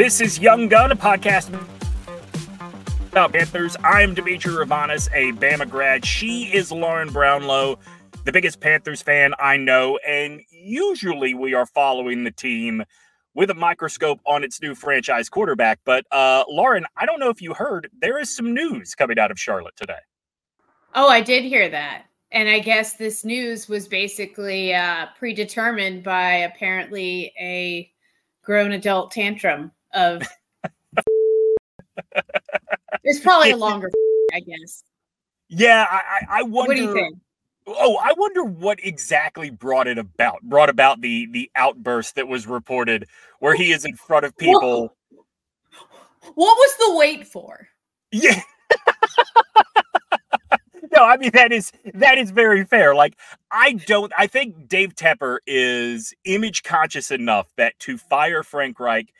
This is Young Gun, a podcast about Panthers. I'm Demetri Ravanos, a Bama grad. She is Lauren Brownlow, the biggest Panthers fan I know. And usually we are following the team with a microscope on its new franchise quarterback. But uh, Lauren, I don't know if you heard, there is some news coming out of Charlotte today. Oh, I did hear that. And I guess this news was basically uh, predetermined by apparently a grown adult tantrum of. it's probably a longer, I guess. Yeah, I, I wonder. What do you think? Oh, I wonder what exactly brought it about. Brought about the the outburst that was reported, where he is in front of people. What was the wait for? Yeah. no, I mean that is that is very fair. Like I don't I think Dave Tepper is image conscious enough that to fire Frank Reich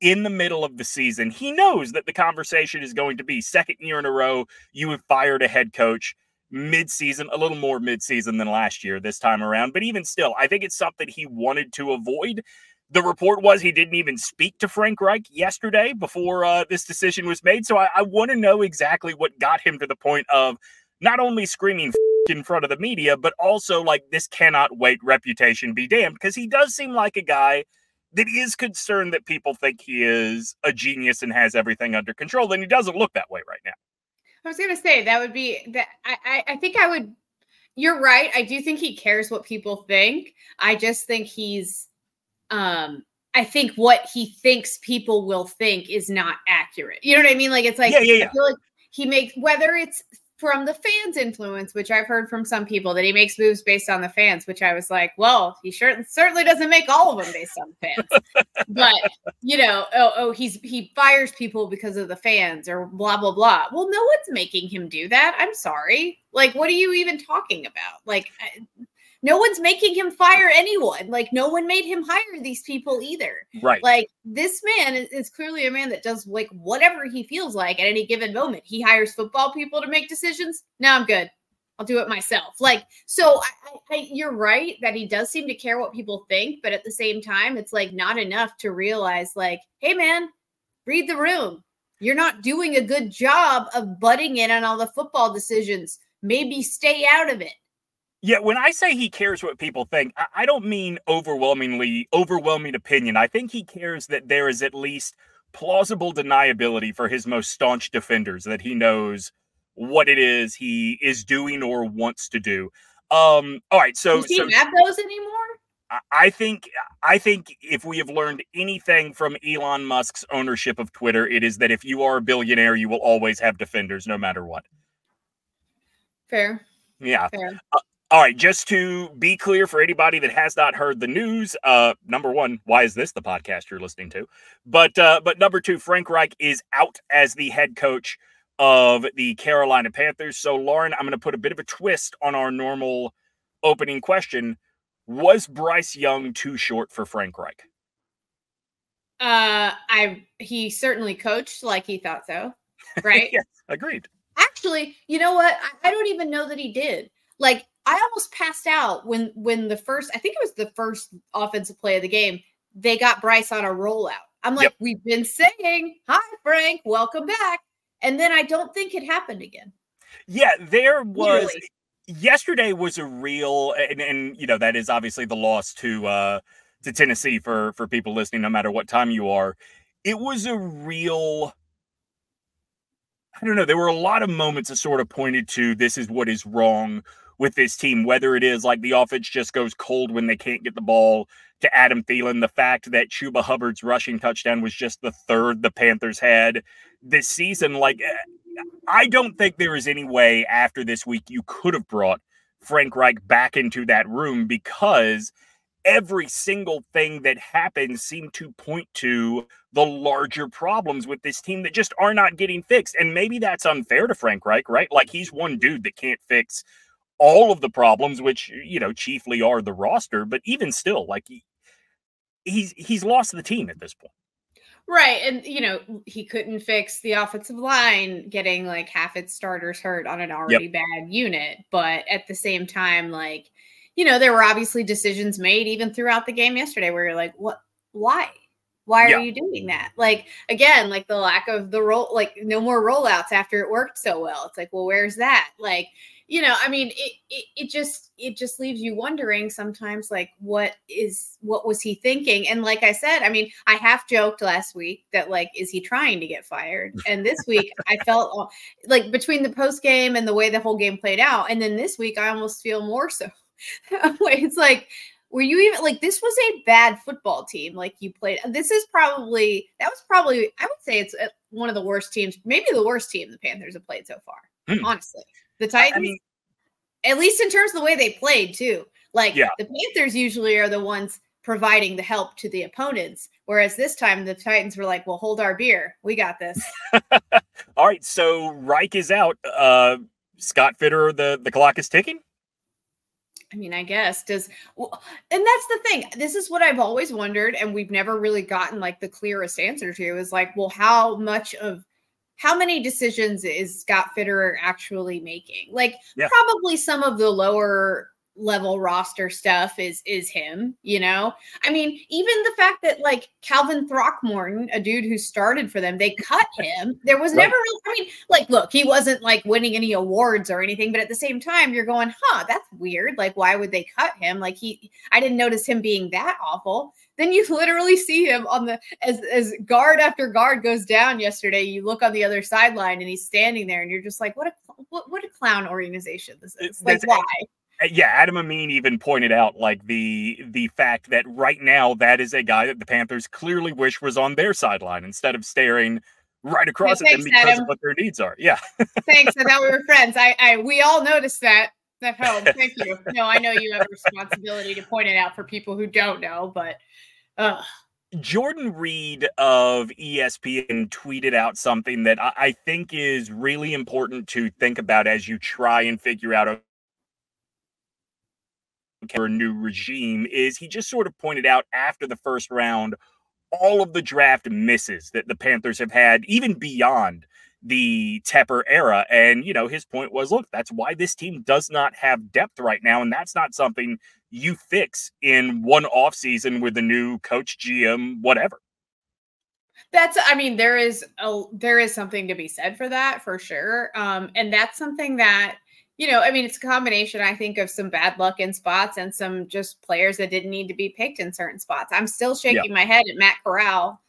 in the middle of the season, he knows that the conversation is going to be second year in a row you have fired a head coach mid-season, a little more mid-season than last year this time around, but even still, I think it's something he wanted to avoid. The report was he didn't even speak to Frank Reich yesterday before uh, this decision was made. So I, I want to know exactly what got him to the point of not only screaming in front of the media, but also like this cannot wait reputation be damned because he does seem like a guy that is concerned that people think he is a genius and has everything under control. And he doesn't look that way right now. I was gonna say that would be that I, I, I think I would you're right. I do think he cares what people think. I just think he's um I think what he thinks people will think is not accurate. You know what I mean? Like it's like yeah, yeah, yeah. I feel like he makes whether it's from the fans' influence, which I've heard from some people that he makes moves based on the fans, which I was like, well, he sure, certainly doesn't make all of them based on the fans. but you know, oh, oh, he's he fires people because of the fans or blah blah blah. Well, no one's making him do that. I'm sorry. Like, what are you even talking about? Like, no one's making him fire anyone. Like no one made him hire these people either. Right. Like this man is, is, clearly a man that does like whatever he feels like at any given moment. He hires football people to make decisions. Now I'm good. I'll do it myself. Like so, I, I, you're right that he does seem to care what people think, but at the same time, it's like not enough to realize like, hey man, read the room. You're not doing a good job of butting in on all the football decisions. Maybe stay out of it yeah, when I say he cares what people think, I don't mean overwhelmingly overwhelming opinion. I think he cares that there is at least plausible deniability for his most staunch defenders that he knows what it is he is doing or wants to do. Um, all right, so Does he so, have those anymore? I think I think if we have learned anything from Elon Musk's ownership of Twitter, it is that if you are a billionaire, you will always have defenders, no matter what. Fair. Yeah. Fair. Uh, all right, just to be clear for anybody that has not heard the news, uh, number one, why is this the podcast you're listening to? But uh, but number two, Frank Reich is out as the head coach of the Carolina Panthers. So Lauren, I'm going to put a bit of a twist on our normal opening question. Was Bryce Young too short for Frank Reich? Uh, I he certainly coached like he thought so, right? yes, agreed. Actually, you know what? I, I don't even know that he did. Like I almost passed out when when the first I think it was the first offensive play of the game. They got Bryce on a rollout. I'm like, yep. we've been saying, "Hi, Frank, welcome back," and then I don't think it happened again. Yeah, there was. Literally. Yesterday was a real, and, and you know that is obviously the loss to uh to Tennessee for for people listening, no matter what time you are. It was a real. I don't know. There were a lot of moments that sort of pointed to this is what is wrong with this team, whether it is like the offense just goes cold when they can't get the ball to Adam Thielen, the fact that Chuba Hubbard's rushing touchdown was just the third the Panthers had this season. Like, eh, I don't think there is any way after this week you could have brought Frank Reich back into that room because every single thing that happened seemed to point to the larger problems with this team that just are not getting fixed. And maybe that's unfair to Frank Reich, right? Like he's one dude that can't fix all of the problems, which you know chiefly are the roster, but even still, like he, he's he's lost the team at this point. Right. And, you know, he couldn't fix the offensive line getting like half its starters hurt on an already yep. bad unit. But at the same time, like, you know, there were obviously decisions made even throughout the game yesterday where you're like, what, why? Why are yeah. you doing that? Like again, like the lack of the roll, like no more rollouts after it worked so well. It's like, well, where's that? Like, you know, I mean, it, it it just it just leaves you wondering sometimes, like, what is what was he thinking? And like I said, I mean, I half joked last week that like, is he trying to get fired? And this week, I felt like between the post game and the way the whole game played out, and then this week, I almost feel more so. it's like were you even like this was a bad football team like you played this is probably that was probably i would say it's uh, one of the worst teams maybe the worst team the panthers have played so far hmm. honestly the titans I mean, at least in terms of the way they played too. Like yeah. the panthers usually are the ones providing the help to the opponents whereas this time the titans were like well hold our beer. We got this. All right so reich is out. Uh scott fitterer the the clock is ticking? I mean, I guess. Does, well, and that's the thing. This is what I've always wondered, and we've never really gotten like the clearest answer to is like, well, how much of how many decisions is Scott Fitterer actually making? Like, yeah. probably some of the lower level roster stuff is is him you know i mean even the fact that like calvin throckmorton a dude who started for them they cut him there was right. never really i mean like look he wasn't like winning any awards or anything but at the same time you're going huh that's weird like why would they cut him like he i didn't notice him being that awful then you literally see him on the as as guard after guard goes down yesterday you look on the other sideline and he's standing there and you're just like what a what, what a clown organization this is like why uh, yeah, Adam Amin even pointed out like the the fact that right now that is a guy that the Panthers clearly wish was on their sideline instead of staring right across yeah, at them because Adam. of what their needs are. Yeah. thanks. I thought we were friends. I, I we all noticed that at home. Thank you. No, I know you have a responsibility to point it out for people who don't know, but uh Jordan Reid of ESPN tweeted out something that I, think is really important to think about as you try and figure out a new regime is he just sort of pointed out after the first round all of the draft misses that the Panthers have had, even beyond the Tepper era. And, you know, his point was look, that's why this team does not have depth right now. And that's not something you fix in one off season with a new coach, GM, whatever. That's I mean, there is a there is something to be said for that for sure. Um, and that's something that you know, I mean, it's a combination, I think, of some bad luck in spots and some just players that didn't need to be picked in certain spots. I'm still shaking yeah. my head at Matt Corral.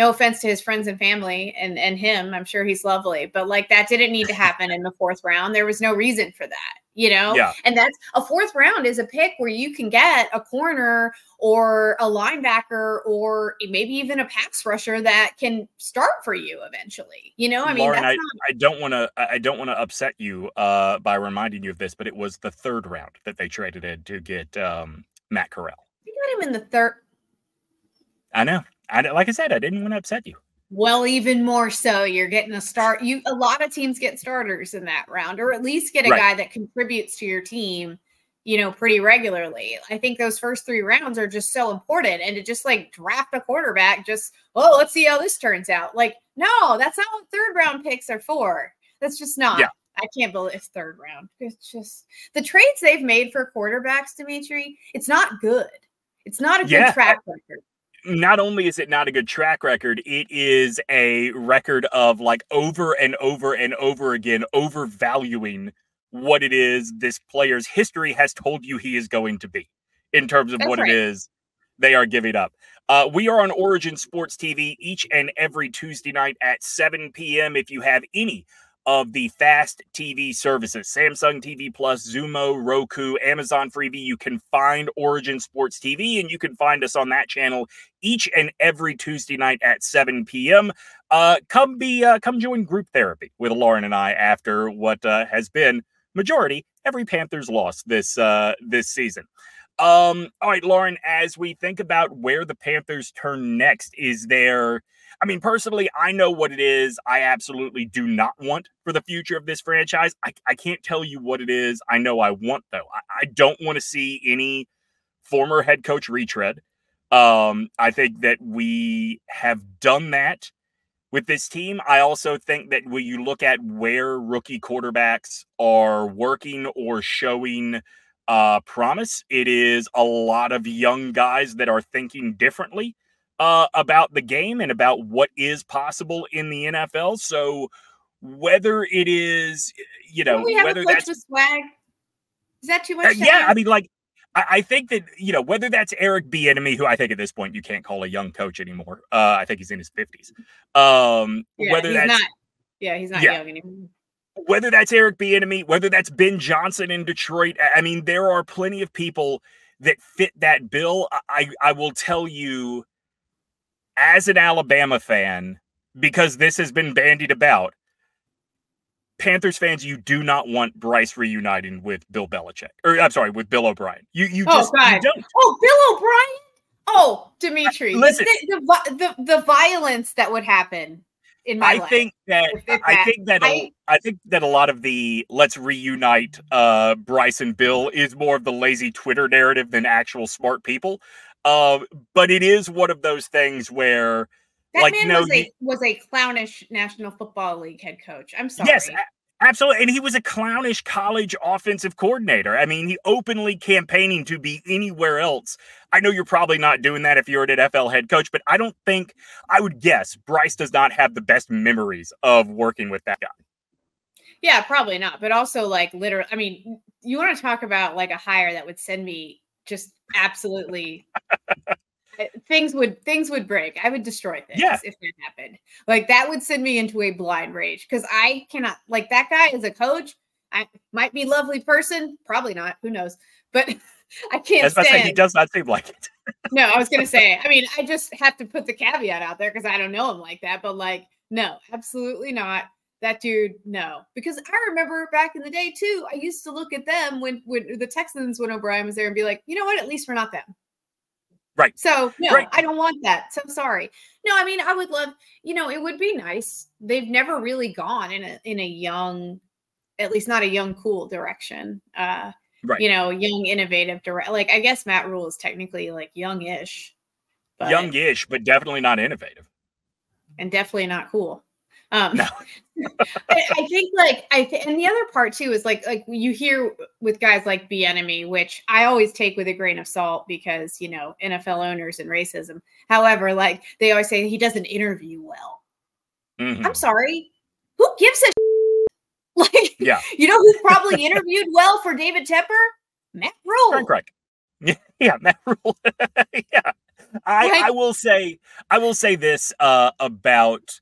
No offense to his friends and family and and him, I'm sure he's lovely, but like that didn't need to happen in the fourth round. There was no reason for that you know? Yeah. And that's a fourth round is a pick where you can get a corner or a linebacker or maybe even a pass rusher that can start for you eventually. You know, I mean, Lauren, I, not- I, don't want to, I don't want to upset you uh, by reminding you of this, but it was the third round that they traded in to get um, Matt Corral. You got him in the third. I know. I like I said, I didn't want to upset you. Well, even more so, you're getting a start. You a lot of teams get starters in that round, or at least get a right. guy that contributes to your team, you know, pretty regularly. I think those first three rounds are just so important. And to just like draft a quarterback, just oh, let's see how this turns out. Like, no, that's not what third round picks are for. That's just not. Yeah. I can't believe it's third round. It's just the trades they've made for quarterbacks, Demetri. It's not good. It's not a good yeah. track record not only is it not a good track record, it is a record of like over and over and over again overvaluing what it is this player's history has told you he is going to be in terms of That's what right. it is they are giving up. Uh, we are on Origin Sports TV each and every Tuesday night at 7 p.m. If you have any of the fast TV services Samsung TV Plus, Xumo, Roku, Amazon Freevee. You can find Origin Sports TV, and you can find us on that channel each and every Tuesday night at 7 p.m. Uh, come be uh, come join group therapy with Lauren and I after what uh, has been majority every Panthers loss this uh, this season. Um, all right, Lauren, as we think about where the Panthers turn next, is there I mean, personally, I know what it is. I absolutely do not want for the future of this franchise. I, I can't tell you what it is. I know I want, though. I, I don't want to see any former head coach retread. Um, I think that we have done that with this team. I also think that when you look at where rookie quarterbacks are working or showing uh, promise, it is a lot of young guys that are thinking differently uh, about the game and about what is possible in the NFL. So whether it is, you know, whether that's a swag, is that too much? Uh, yeah, I mean, like I, think that you know whether that's Eric Bieniemy, who I think at this point you can't call a young coach anymore. Uh, I think he's in his fifties. Um, yeah, whether that's not, yeah, he's not yeah. young anymore. Whether that's Eric Bieniemy, whether that's Ben Johnson in Detroit, I mean, there are plenty of people that fit that bill. I I will tell you as an Alabama fan, because this has been bandied about, Panthers fans, you do not want Bryce reuniting with Bill Belichick, or I'm sorry, with Bill O'Brien. You you oh, just God. you don't. Oh, Bill O'Brien. Oh, Demetri, listen, the, the, the, the violence that would happen in my I life, think that I think that I, I, think that a lot of the let's reunite uh Bryce and Bill is more of the lazy Twitter narrative than actual smart people. Uh, but it is one of those things where that like, man no, was, a, was a clownish National Football League head coach. I'm sorry. Yes, absolutely. And he was a clownish college offensive coordinator. I mean, he openly campaigning to be anywhere else. I know you're probably not doing that if you're an NFL head coach, but I don't think I would guess Bryce does not have the best memories of working with that guy. Yeah, probably not. But also, like, literally, I mean, you want to talk about like a hire that would send me just absolutely eh, things would things would break. I would destroy things yeah. if that happened. Like that would send me into a blind rage because I cannot like that guy as a coach. I might be lovely person, probably not. Who knows? But I can't. stand. Say, he does not seem like it. no, I was gonna say. I mean, I just have to put the caveat out there because I don't know him like that. But like, no, absolutely not that dude no. Because i remember back in the day too i used to look at them when when the texans when o'brien was there and be like you know what? At least we're not them. Right. So no right. i don't want that. So sorry. No i mean i would love you know it would be nice. They've never really gone in a in a young at least not a young cool direction. Uh right. you know young innovative direct like i guess matt Rhule is technically like youngish but, youngish but definitely not innovative. And definitely not cool um, no. I, I, think like I th- and the other part too is like like you hear with guys like Bieniemy, which I always take with a grain of salt because you know NFL owners and racism. However, like they always say he doesn't interview well. Mm-hmm. I'm sorry, who gives a like? Yeah, you know who probably interviewed well for David Tepper? Matt Rhule. Frank Reich. Yeah, Matt Rhule. yeah, I, like, I will say I will say this uh, about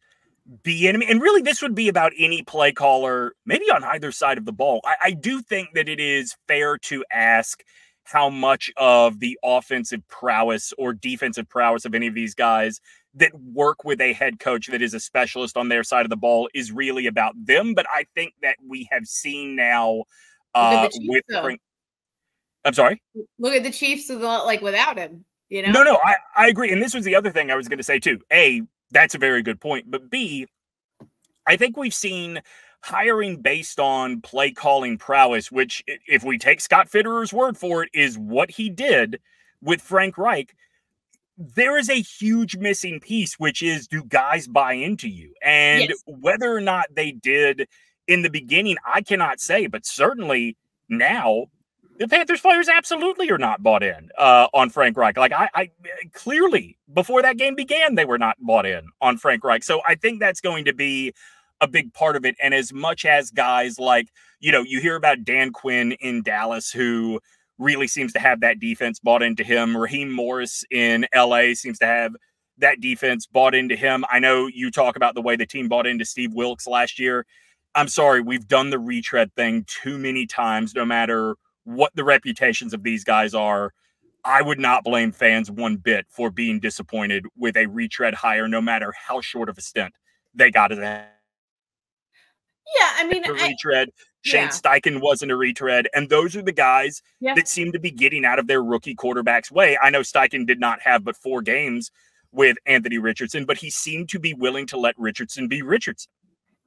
Bieniemy, and really this would be about any play caller, maybe on either side of the ball. I, I do think that it is fair to ask how much of the offensive prowess or defensive prowess of any of these guys that work with a head coach that is a specialist on their side of the ball is really about them. But I think that we have seen now uh, with. I'm sorry. Look at the Chiefs, like without him. You know? No, no, I, I agree. And this was the other thing I was going to say too. A, that's a very good point. But B, I think we've seen hiring based on play calling prowess, which, if we take Scott Fitterer's word for it, is what he did with Frank Reich. There is a huge missing piece, which is do guys buy into you? And yes. whether or not they did in the beginning, I cannot say, but certainly now the Panthers players absolutely are not bought in uh, on Frank Reich. Like I, I clearly before that game began, they were not bought in on Frank Reich. So I think that's going to be a big part of it. And as much as guys like, you know, you hear about Dan Quinn in Dallas, who really seems to have that defense bought into him. Raheem Morris in LA seems to have that defense bought into him. I know you talk about the way the team bought into Steve Wilks last year. I'm sorry, we've done the retread thing too many times, no matter what the reputations of these guys are, I would not blame fans one bit for being disappointed with a retread hire, no matter how short of a stint they got it. Yeah, I mean, a retread. Shane yeah. Steichen wasn't a retread, and those are the guys yeah. that seem to be getting out of their rookie quarterback's way. I know Steichen did not have but four games with Anthony Richardson, but he seemed to be willing to let Richardson be Richardson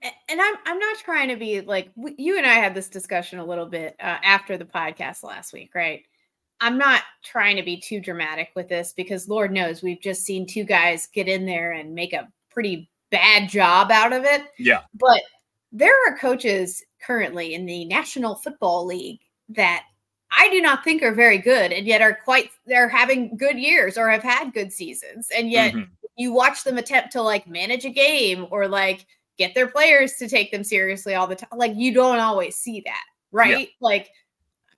and I'm I'm not trying to be like you and I had this discussion a little bit uh, after the podcast last week, right? I'm not trying to be too dramatic with this because Lord knows we've just seen two guys get in there and make a pretty bad job out of it. Yeah. But there are coaches currently in the National Football League that I do not think are very good and yet are quite they're having good years or have had good seasons. And yet mm-hmm. you watch them attempt to like manage a game or like get their players to take them seriously all the time. Like you don't always see that, right? Yeah. Like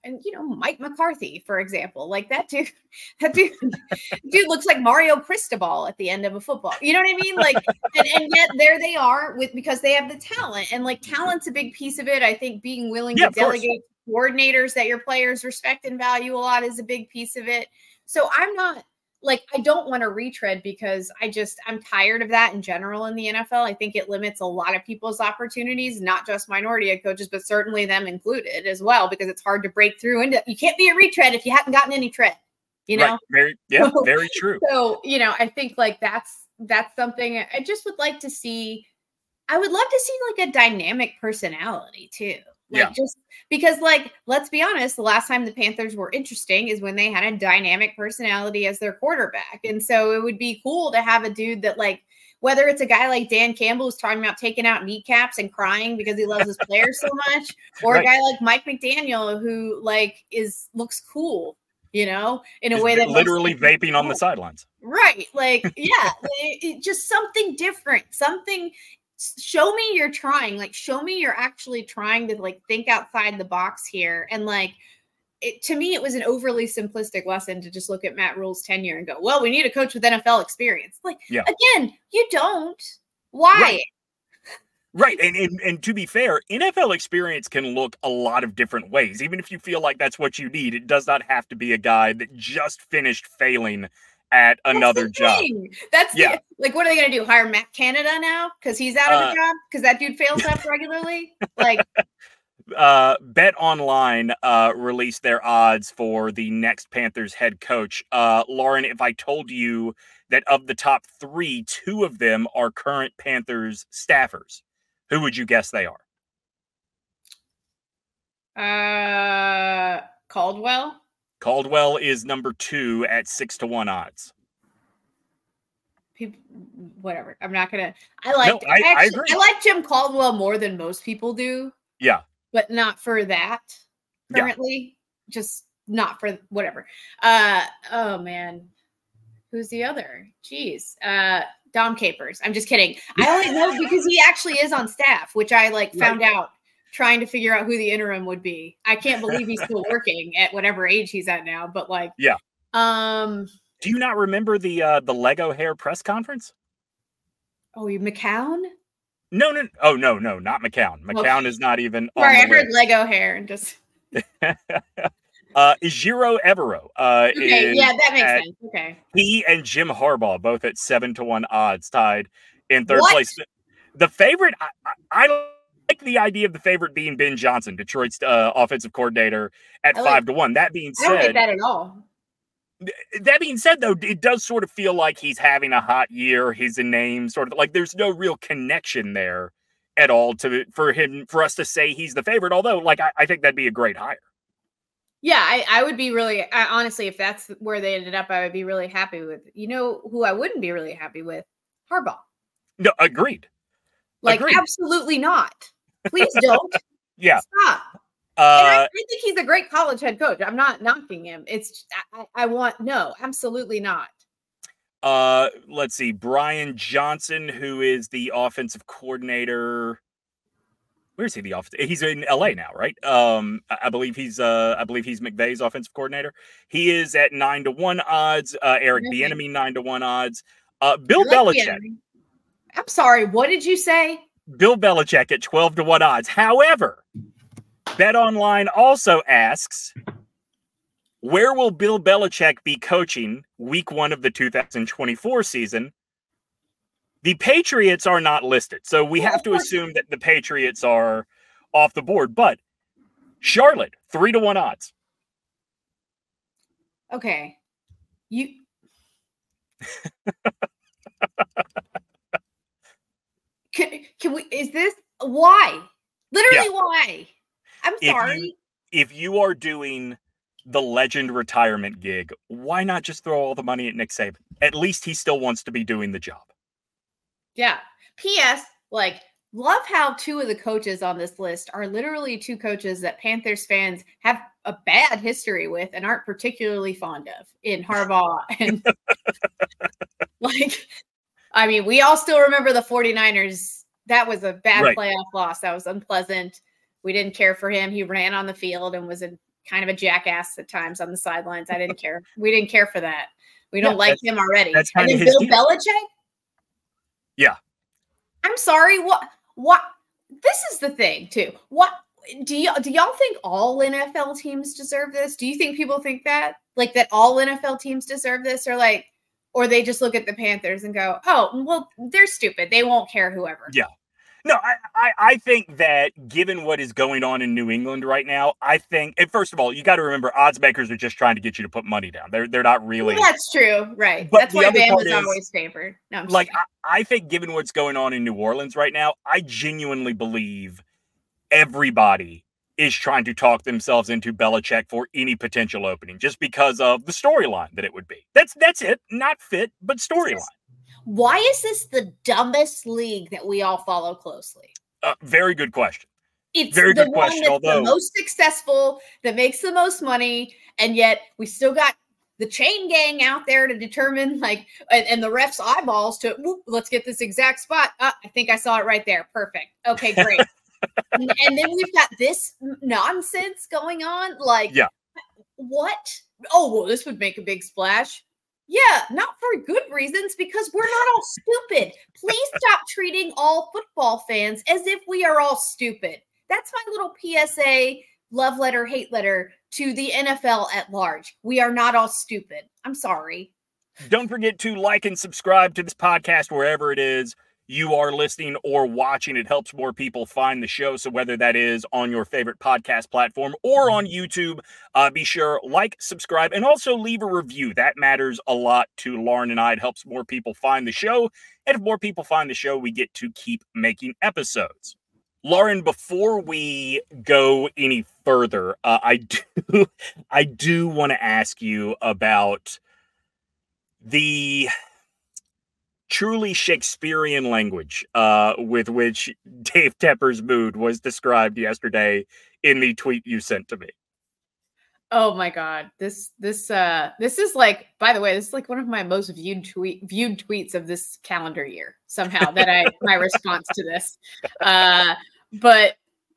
and you know Mike McCarthy, for example, like that dude, that dude, dude looks like Mario Cristobal at the end of a football. You know what I mean? Like, and, and, yet there they are with because they have the talent, and like talent's a big piece of it. I think being willing yeah, to delegate coordinators that your players respect and value a lot is a big piece of it. So I'm not like I don't want to retread because I just I'm tired of that in general in the NFL. I think it limits a lot of people's opportunities, not just minority head coaches, but certainly them included as well, because it's hard to break through into you can't be a retread if you haven't gotten any tread, you know? Right. Very yeah, very true. So, you know, I think like that's that's something I just would like to see. I would love to see like a dynamic personality too. Like yeah. just because like let's be honest, the last time the Panthers were interesting is when they had a dynamic personality as their quarterback. And so it would be cool to have a dude that like whether it's a guy like Dan Campbell who's talking about taking out kneecaps and crying because he loves his players so much, or right. a guy like Mike McDaniel who like is looks cool, you know, in a way that literally vaping cool. on the sidelines. Right. Like, yeah, it, it, just something different, something show me you're trying like show me you're actually trying to like think outside the box here and like it, to me it was an overly simplistic lesson to just look at matt rhule's tenure and go well we need a coach with nfl experience like yeah. again you don't why right. Right. And, and and to be fair, NFL experience can look a lot of different ways. Even if you feel like that's what you need, it does not have to be a guy that just finished failing at another job. That's yeah. The, like, what are they going to do? Hire Matt Canada now because he's out of uh, a job because that dude fails up regularly? Like, uh, Bet Online uh, released their odds for the next Panthers head coach. Uh, Lauren, if I told you that of the top three, two of them are current Panthers staffers, who would you guess they are? Uh, Caldwell. Caldwell is number two at six to one odds. People, whatever. I'm not gonna. I like. No, I, I, I, I, like Jim Caldwell more than most people do. Yeah, but not for that. Currently, yeah. just not for whatever. Uh oh man, who's the other? Jeez, uh Dom Capers. I'm just kidding. I only know because he actually is on staff, which I like found right. out trying to figure out who the interim would be. I can't believe he's still working at whatever age he's at now, but like Yeah. Um Do you not remember the uh the Lego hair press conference? Oh, you McCown? No, no, oh no, no, not McCown. McCown okay. is not even. Right, I heard Lego hair and just. uh, Ejiro Evero. Uh, okay, yeah, that makes at, sense. Okay. He and Jim Harbaugh both at seven to one odds, tied in third what? place. The favorite, I, I, I like the idea of the favorite being Ben Johnson, Detroit's uh, offensive coordinator, at like, five to one. That being said, I don't get that at all. That being said, though, it does sort of feel like he's having a hot year. He's a name, sort of like there's no real connection there at all to for him for us to say he's the favorite. Although, like, I, I think that'd be a great hire. Yeah, I, I would be really I, honestly if that's where they ended up, I would be really happy with. You know who I wouldn't be really happy with? Harbaugh. No, agreed. Like, agreed. absolutely not. Please don't. yeah. Stop. Uh, I, I, think he's a great college head coach. I'm not knocking him. It's I, I want no, absolutely not. Uh, let's see, Brian Johnson, who is the offensive coordinator. Where's he? The office? He's in LA now, right? Um, I believe he's uh, I believe he's McVay's offensive coordinator. He is at nine to one odds. Uh, Eric Bieniemy nine to one odds. Uh, Bill Belichick. I'm sorry. What did you say? Bill Belichick at 12 to 1 odds. However, Bet Online also asks where will Bill Belichick be coaching week one of the 2024 season? The Patriots are not listed. So we have to assume that the Patriots are off the board. But Charlotte, three to one odds. Okay. You. Can, can we? Is this why? Literally, yeah. why? I'm sorry. If you, if you are doing the legend retirement gig, why not just throw all the money at Nick Saban? At least he still wants to be doing the job. Yeah. P.S. Like love how two of the coaches on this list are literally two coaches that Panthers fans have a bad history with and aren't particularly fond of in Harbaugh and like I mean, we all still remember the 49ers. That was a bad right. playoff loss. That was unpleasant. We didn't care for him. He ran on the field and was a kind of a jackass at times on the sidelines. I didn't care. We didn't care for that. We don't yeah, like him already. That's and then Bill team. Belichick. Yeah. I'm sorry. What? What? This is the thing too. What do you do? Y'all think all NFL teams deserve this? Do you think people think that like that all NFL teams deserve this, or like, or they just look at the Panthers and go, "Oh, well, they're stupid. They won't care whoever." Yeah. No, I, I, I, think that given what is going on in New England right now, I think, and first of all, you got to remember odds makers are just trying to get you to put money down. They're they're not really. Well, that's true, right? But that's why Bam is always favored. No, I'm like I, I think, given what's going on in New Orleans right now, I genuinely believe everybody is trying to talk themselves into Belichick for any potential opening, just because of the storyline that it would be. That's that's it. Not fit, but storyline. Why is this the dumbest league that we all follow closely? Uh, very good question. It's very good question. Although the most successful, that makes the most money, and yet we still got the chain gang out there to determine like and, and the refs eyeballs to whoop, let's get this exact spot. Uh, I think I saw it right there. Perfect. Okay, great. and, and then we've got this nonsense going on. Like, yeah, what? Oh, well, this would make a big splash. Yeah, not for good reasons because we're not all stupid. Please stop treating all football fans as if we are all stupid. That's my little PSA love letter, hate letter to the NFL at large. We are not all stupid. I'm sorry. Don't forget to like and subscribe to this podcast wherever it is you are listening or watching. It helps more people find the show. So whether that is on your favorite podcast platform or on YouTube, uh, be sure like, subscribe, and also leave a review. That matters a lot to Lauren and I. It helps more people find the show, and if more people find the show, we get to keep making episodes. Lauren, before we go any further, uh, I do, I do want to ask you about the truly Shakespearean language uh, with which Dave Tepper's mood was described yesterday in the tweet you sent to me. Oh my god. This this uh this is like by the way, this is like one of my most viewed tweet viewed tweets of this calendar year somehow that I my response to this. Uh but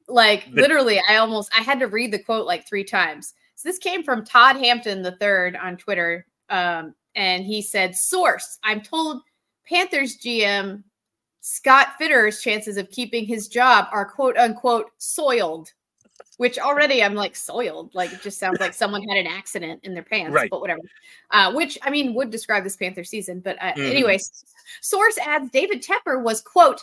like literally I almost I had to read the quote like 3 times. So this came from Todd Hampton the 3rd on Twitter um and he said source, I'm told Panthers GM Scott Fitter's chances of keeping his job are quote unquote soiled, which already I'm like soiled. Like it just sounds like someone had an accident in their pants, right. but whatever. Uh, which I mean would describe this Panther season. But uh, mm-hmm. anyways, source adds David Tepper was quote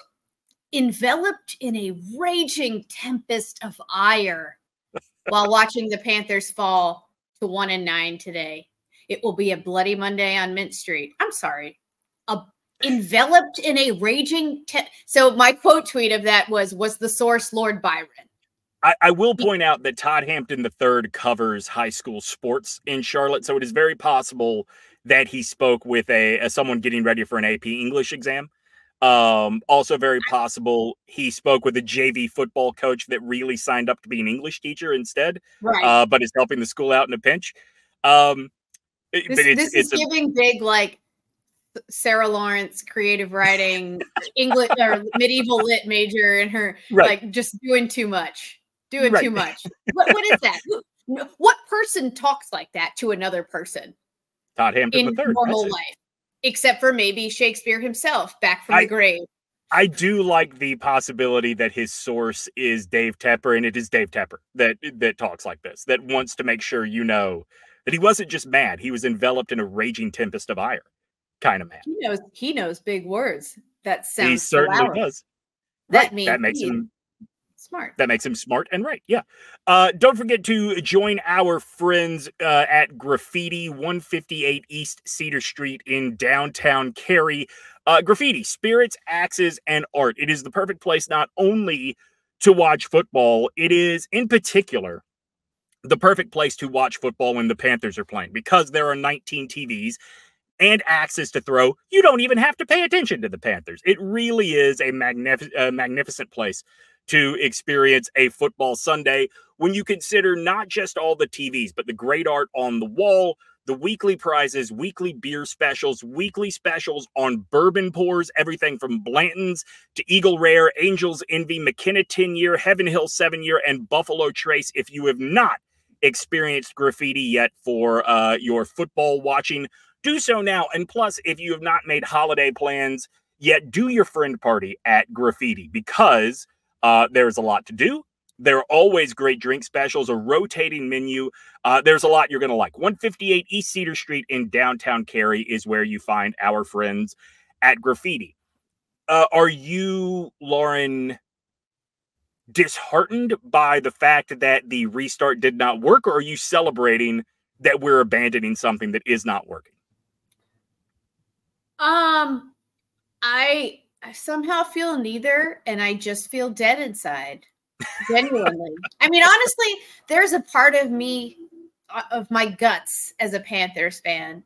enveloped in a raging tempest of ire while watching the Panthers fall to one and nine today. It will be a bloody Monday on Mint Street. I'm sorry, a enveloped in a raging. Te- so my quote tweet of that was was the source Lord Byron. I, I, will point out that Todd Hampton III covers high school sports in Charlotte, so it is very possible that he spoke with a, a someone getting ready for an AP English exam. Um, also, very possible he spoke with a JV football coach that really signed up to be an English teacher instead, right. uh, but is helping the school out in a pinch. Um, this, it's, this is giving a, big like Sarah Lawrence creative writing English or medieval lit major and her right. like just doing too much, doing right. too much. What, what is that? what person talks like that to another person? Todd Hampton in III, normal life, except for maybe Shakespeare himself back from I, the grave. I do like the possibility that his source is Dave Tepper, and it is Dave Tepper that that talks like this, that wants to make sure you know that he wasn't just mad; he was enveloped in a raging tempest of ire kind of man. He knows he knows big words. That sounds he certainly does. That right. means that makes him smart. That makes him smart and right. Yeah. Uh, don't forget to join our friends uh, at Graffiti 158 East Cedar Street in downtown Cary. Uh, graffiti, spirits, axes, and art. It is the perfect place not only to watch football, it is in particular the perfect place to watch football when the Panthers are playing because there are 19 TVs and axes to throw, you don't even have to pay attention to the Panthers. It really is a magnific- magnificent place to experience a football Sunday when you consider not just all the TVs, but the great art on the wall, the weekly prizes, weekly beer specials, weekly specials on bourbon pours, everything from Blanton's to Eagle Rare, Angels Envy, McKenna 10 year, Heaven Hill 7 year, and Buffalo Trace. If you have not experienced graffiti yet for uh, your football watching, do so now. And plus, if you have not made holiday plans yet, do your friend party at graffiti because uh, there's a lot to do. There are always great drink specials, a rotating menu. Uh, there's a lot you're going to like. 158 East Cedar Street in downtown Cary is where you find our friends at Graffiti. Uh, are you, Lauren, disheartened by the fact that the restart did not work, or are you celebrating that we're abandoning something that is not working? Um, I I somehow feel neither, and I just feel dead inside. Genuinely. I mean, honestly, there's a part of me, uh, of my guts as a Panthers fan,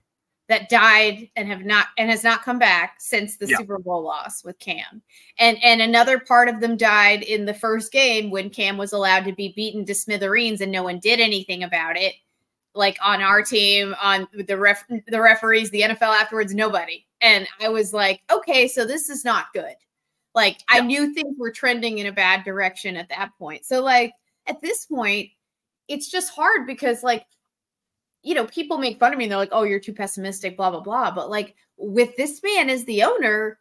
that died and have not and has not come back since the yeah. Super Bowl loss with Cam. And and another part of them died in the first game when Cam was allowed to be beaten to smithereens and no one did anything about it. Like on our team, on the ref the referees, the NFL afterwards, nobody. And I was like, okay, so this is not good. Like yeah. I knew things were trending in a bad direction at that point. So like at this point, it's just hard because like you know, people make fun of me and they're like, "Oh, you're too pessimistic, blah blah blah." But like with this man as the owner,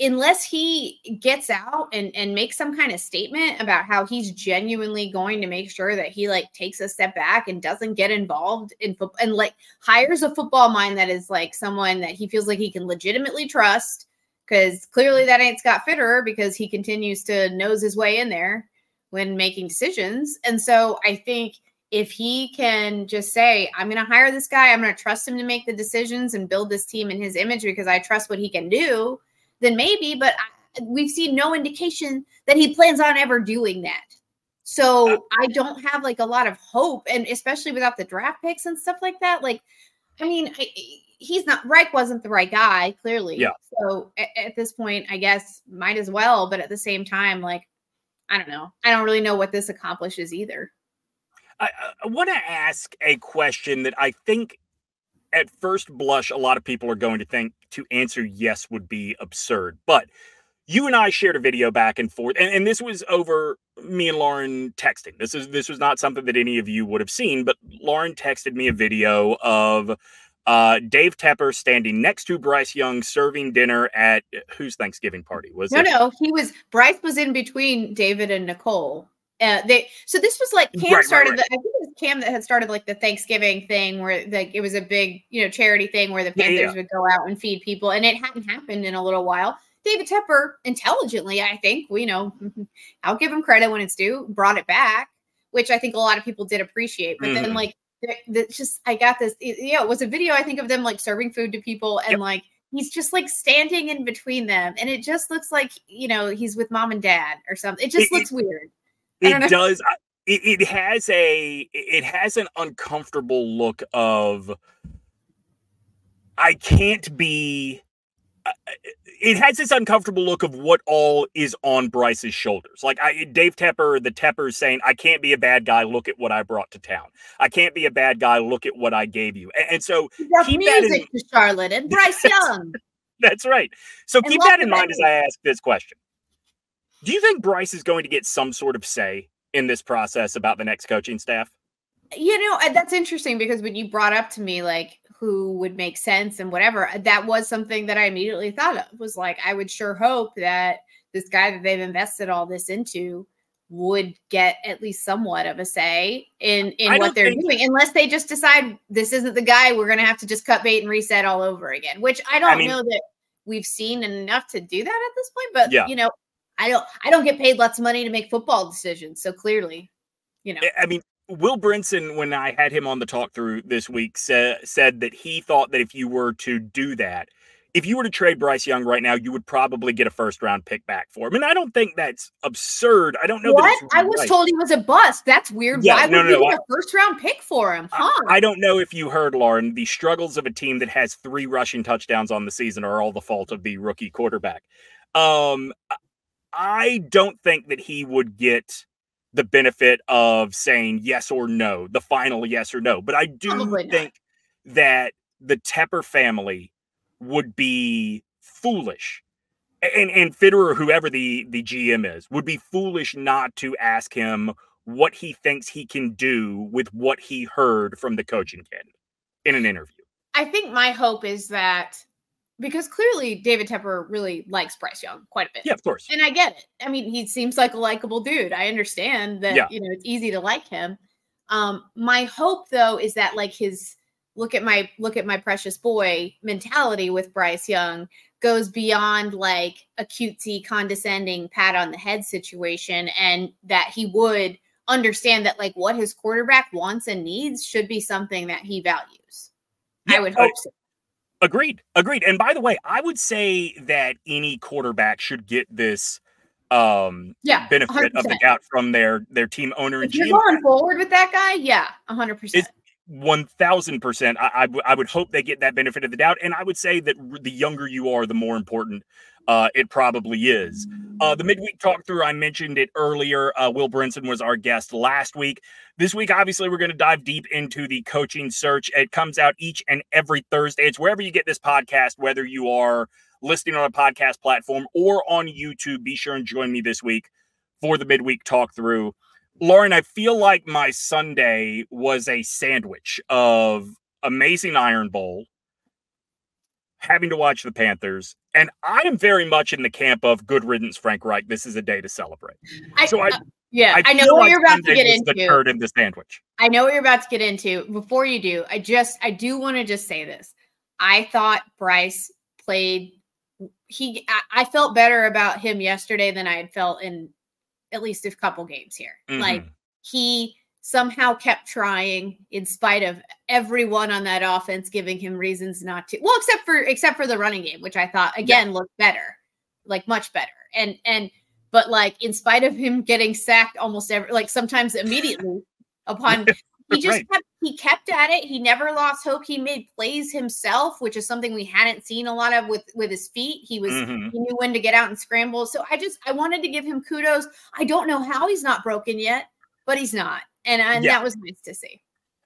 unless he gets out and and makes some kind of statement about how he's genuinely going to make sure that he like takes a step back and doesn't get involved in football and like hires a football mind that is like someone that he feels like he can legitimately trust because clearly that ain't Scott Fitterer because he continues to nose his way in there when making decisions. And so I think if he can just say, I'm going to hire this guy, I'm going to trust him to make the decisions and build this team in his image because I trust what he can do, then maybe, but I, we've seen no indication that he plans on ever doing that. So I don't have like a lot of hope, and especially without the draft picks and stuff like that. Like, I mean, I, he's not Reich wasn't the right guy, clearly. Yeah. So at, at, this point, I guess might as well. But at the same time, like I don't know. I don't really know what this accomplishes either. I, I want to ask a question that I think at first blush a lot of people are going to think to answer yes would be absurd. But you and I shared a video back and forth, and, and this was over me and Lauren texting. This is this was not something that any of you would have seen, but Lauren texted me a video of uh, Dave Tepper standing next to Bryce Young serving dinner at whose Thanksgiving party was no, it? No, he was Bryce was in between David and Nicole. Uh, they so this was like Cam right, started. Right, right. The, I think it was Cam that had started like the Thanksgiving thing where like it was a big you know charity thing where the Panthers yeah, yeah. would go out and feed people, and it hadn't happened in a little while. David Tepper, intelligently, I think, you know, I'll give him credit when it's due, brought it back, which I think a lot of people did appreciate. But mm. then, like, that just I got this. Yeah, it was a video I think of them like serving food to people and yep. like he's just like standing in between them, and it just looks like you know he's with mom and dad or something. It just it, looks weird. It does. It, it has a it has an uncomfortable look of I can't be it has this uncomfortable look of what all is on Bryce's shoulders. Like I, Dave Tepper, the Tepper is saying, "I can't be a bad guy. Look at what I brought to town. I can't be a bad guy. Look at what I gave you." And, and so keep music in, to Charlotte and Bryce Young. That's right. So and keep that in mind as I ask this question. Do you think Bryce is going to get some sort of say in this process about the next coaching staff? You know, that's interesting because when you brought up to me like who would make sense and whatever, uh, that was something that I immediately thought of was like, I would sure hope that this guy that they've invested all this into would get at least somewhat of a say in in what they're doing unless they just decide this isn't the guy we're going to have to just cut bait and reset all over again which i don't I mean, know that we've seen enough to do that at this point but yeah. you know i don't i don't get paid lots of money to make football decisions so clearly you know i mean Will Brinson, when I had him on the talk through this week, sa- said that he thought that if you were to do that, if you were to trade Bryce Young right now, you would probably get a first round pick back for him. And I don't think that's absurd. I don't know. What? I was right. told he was a bust. That's weird. Yeah, Why no, would no, you no, get a first round pick for him? Huh? I, I, don't know if you heard, Lauren, the struggles of a team that has three rushing touchdowns on the season are all the fault of the rookie quarterback. Um, I don't think that he would get the benefit of saying yes or no, the final yes or no. But I do think that the Tepper family would be foolish and and Fitterer, whoever the the GM is, would be foolish not to ask him what he thinks he can do with what he heard from the coaching kid in an interview. I think my hope is that because clearly David Tepper really likes Bryce Young quite a bit. Yeah, of course. And I get it. I mean, he seems like a likable dude. I understand that, yeah. you know, it's easy to like him. Um, my hope though is that like his look at my look at my precious boy mentality with Bryce Young goes beyond like a cutesy condescending pat on the head situation and that he would understand that like what his quarterback wants and needs should be something that he values. Yeah, I would hope so. Agreed. Agreed. And by the way, I would say that any quarterback should get this um yeah, benefit 100%. of the doubt from their their team owner and if you're going forward with that guy, yeah, hundred percent one thousand percent. I, I would hope they get that benefit of the doubt, and I would say that the younger you are, the more important uh, it probably is. Uh, the midweek talk through, I mentioned it earlier. Uh, Will Brinson was our guest last week. This week, obviously, we're going to dive deep into the coaching search. It comes out each and every Thursday. It's wherever you get this podcast, whether you are listening on a podcast platform or on YouTube. Be sure and join me this week for the midweek talk through. Lauren, I feel like my Sunday was a sandwich of amazing Iron Bowl, having to watch the Panthers, and I am very much in the camp of good riddance, Frank Reich. This is a day to celebrate. I, so I, uh, yeah, I, I know what like you're about to get into. The turd in the sandwich. I know what you're about to get into. Before you do, I just I do want to just say this. I thought Bryce played. He, I, I felt better about him yesterday than I had felt in at least a couple games here. Mm-hmm. Like he somehow kept trying in spite of everyone on that offense giving him reasons not to. Well, except for except for the running game, which I thought again yeah. looked better, like much better. And and but like in spite of him getting sacked almost every like sometimes immediately upon he just right. kept he kept at it. He never lost hope. He made plays himself, which is something we hadn't seen a lot of with with his feet. He was mm-hmm. he knew when to get out and scramble. So I just I wanted to give him kudos. I don't know how he's not broken yet, but he's not, and and yeah. that was nice to see.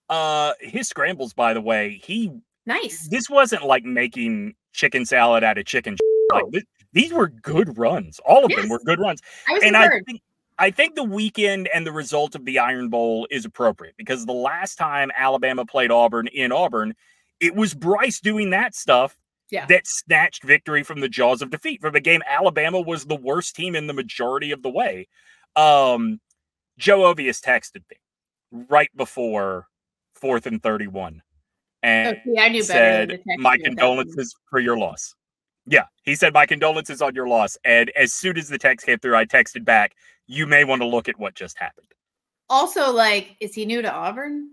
Uh, his scrambles, by the way, he nice. This wasn't like making chicken salad out of chicken. Like these were good runs. All of yes. them were good runs. I and I think I think the weekend and the result of the Iron Bowl is appropriate because the last time Alabama played Auburn in Auburn, it was Bryce doing that stuff yeah. that snatched victory from the jaws of defeat. For the game, Alabama was the worst team in the majority of the way. Um, Joe Ovies texted me right before fourth and 31 and okay, I knew said, My condolences for your loss. Yeah, he said, My condolences on your loss. And as soon as the text came through, I texted back, You may want to look at what just happened. Also, like, is he new to Auburn?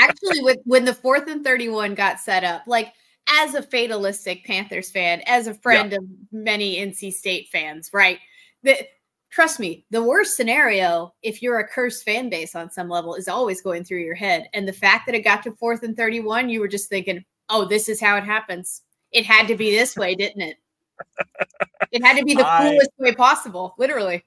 Actually, with when the fourth and 31 got set up, like as a fatalistic Panthers fan, as a friend yeah. of many NC State fans, right? That trust me, the worst scenario, if you're a cursed fan base on some level, is always going through your head. And the fact that it got to fourth and 31, you were just thinking, oh, this is how it happens. It had to be this way, didn't it? It had to be the I, coolest way possible, literally.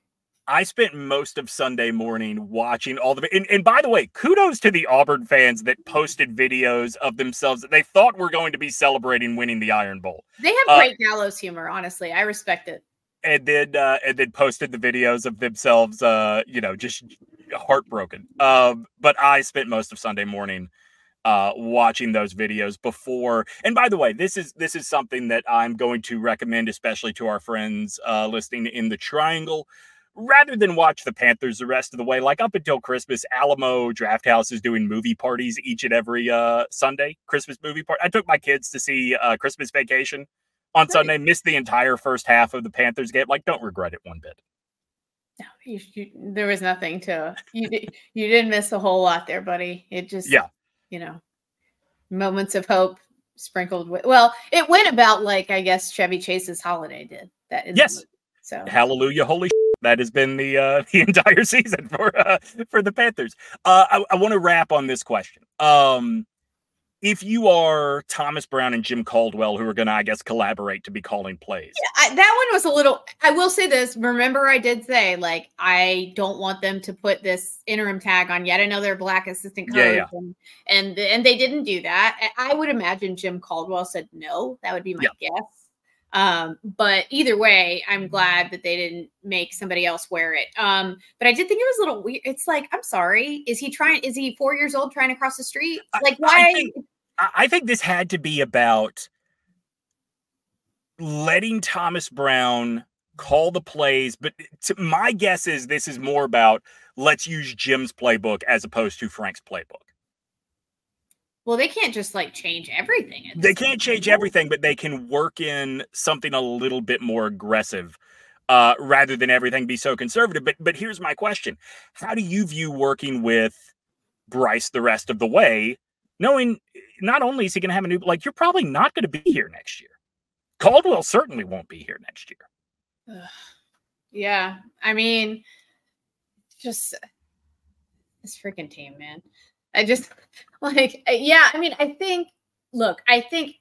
I spent most of Sunday morning watching all the and, and by the way, kudos to the Auburn fans that posted videos of themselves that they thought were going to be celebrating winning the Iron Bowl. They have uh, great uh, gallows humor, honestly. I respect it. And then uh, and then posted the videos of themselves uh, you know, just heartbroken. Um, but I spent most of Sunday morning uh, watching those videos before. And by the way, this is this is something that I'm going to recommend, especially to our friends uh, listening in the Triangle. Rather than watch the Panthers the rest of the way, like up until Christmas, Alamo Drafthouse is doing movie parties each and every uh, Sunday. Christmas movie party. I took my kids to see uh, Christmas Vacation on Sunday. Missed the entire first half of the Panthers game. Like, don't regret it one bit. No, you, you, there was nothing to you. You didn't miss a whole lot there, buddy. It just yeah you know, moments of hope sprinkled with. Well, it went about like I guess Chevy Chase's holiday did. That is yes. So hallelujah, holy that has been the uh, the entire season for uh, for the Panthers. Uh, I, I want to wrap on this question. Um, if you are Thomas Brown and Jim Caldwell, who are going to, I guess, collaborate to be calling plays. Yeah, I, that one was a little. I will say this. Remember, I did say like I don't want them to put this interim tag on yet another black assistant coach, yeah, yeah. And, and and they didn't do that. I would imagine Jim Caldwell said no. That would be my yeah. guess. Um, but either way, I'm glad that they didn't make somebody else wear it. Um, but I did think it was a little weird. It's like, I'm sorry, is he trying? Is he four years old trying to cross the street? Like, why? I think, I think this had to be about letting Thomas Brown call the plays, but to, my guess is this is more about let's use Jim's playbook as opposed to Frank's playbook. Well, they can't just like change everything. They can't change everything, but they can work in something a little bit more aggressive uh, rather than everything be so conservative. But but here's my question: How do you view working with Bryce the rest of the way, knowing not only is he going to have a new like you're probably not going to be here next year. Caldwell certainly won't be here next year. Yeah, I mean, just this freaking team, man. I just like, uh, yeah, I mean, I think, look, I think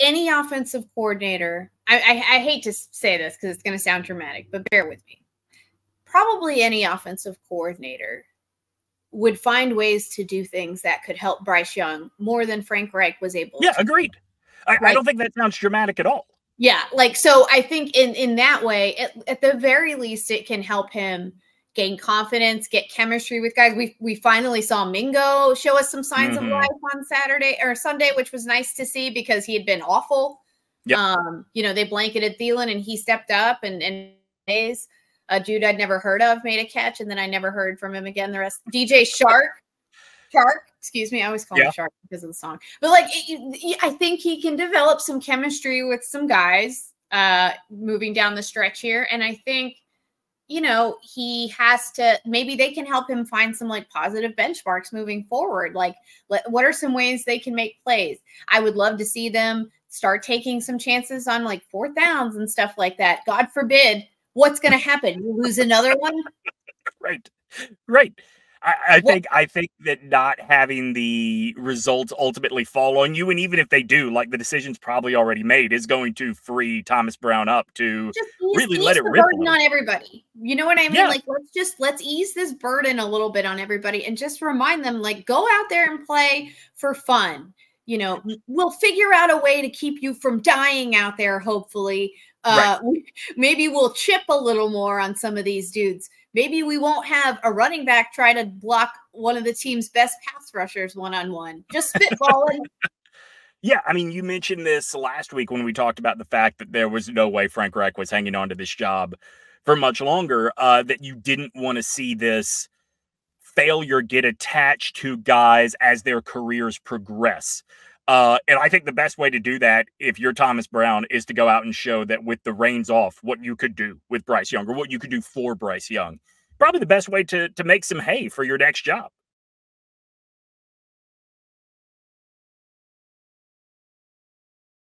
any offensive coordinator, I, I, I hate to say this because it's going to sound dramatic, but bear with me. Probably any offensive coordinator would find ways to do things that could help Bryce Young more than Frank Reich was able yeah, to. agreed. I, right? I don't think that sounds dramatic at all. Yeah, like so I think in in that way, at, at the very least, it can help him gain confidence, get chemistry with guys. We we finally saw Mingo show us some signs mm-hmm. of life on Saturday or Sunday, which was nice to see because he had been awful. Yep. Um, you know, they blanketed Thielen and he stepped up and and days. A dude I'd never heard of made a catch, and then I never heard from him again. The rest, DJ Shark, Shark, excuse me, I always call yeah. him Shark because of the song. But like, it, I think he can develop some chemistry with some guys uh moving down the stretch here, and I think you know, he has to maybe they can help him find some like positive benchmarks moving forward. Like, what are some ways they can make plays? I would love to see them start taking some chances on like fourth downs and stuff like that. God forbid, what's going to happen? You lose another one? right. Right. I, I think I think that not having the results ultimately fall on you, and even if they do, like the decision's probably already made, is going to free Thomas Brown up to just really let it rip on everybody. You know what I mean? Yeah. Like let's just let's ease this burden a little bit on everybody, and just remind them like go out there and play for fun. You know, we'll figure out a way to keep you from dying out there. Hopefully, uh, right. maybe we'll chip a little more on some of these dudes maybe we won't have a running back try to block one of the team's best pass rushers one on one. Just spitballing. yeah, I mean, you mentioned this last week when we talked about the fact that there was no way Frank Reich was hanging on to this job for much longer. Uh, that you didn't want to see this failure get attached to guys as their careers progress. Uh, and I think the best way to do that, if you're Thomas Brown, is to go out and show that with the reins off, what you could do with Bryce Young or what you could do for Bryce Young. Probably the best way to to make some hay for your next job.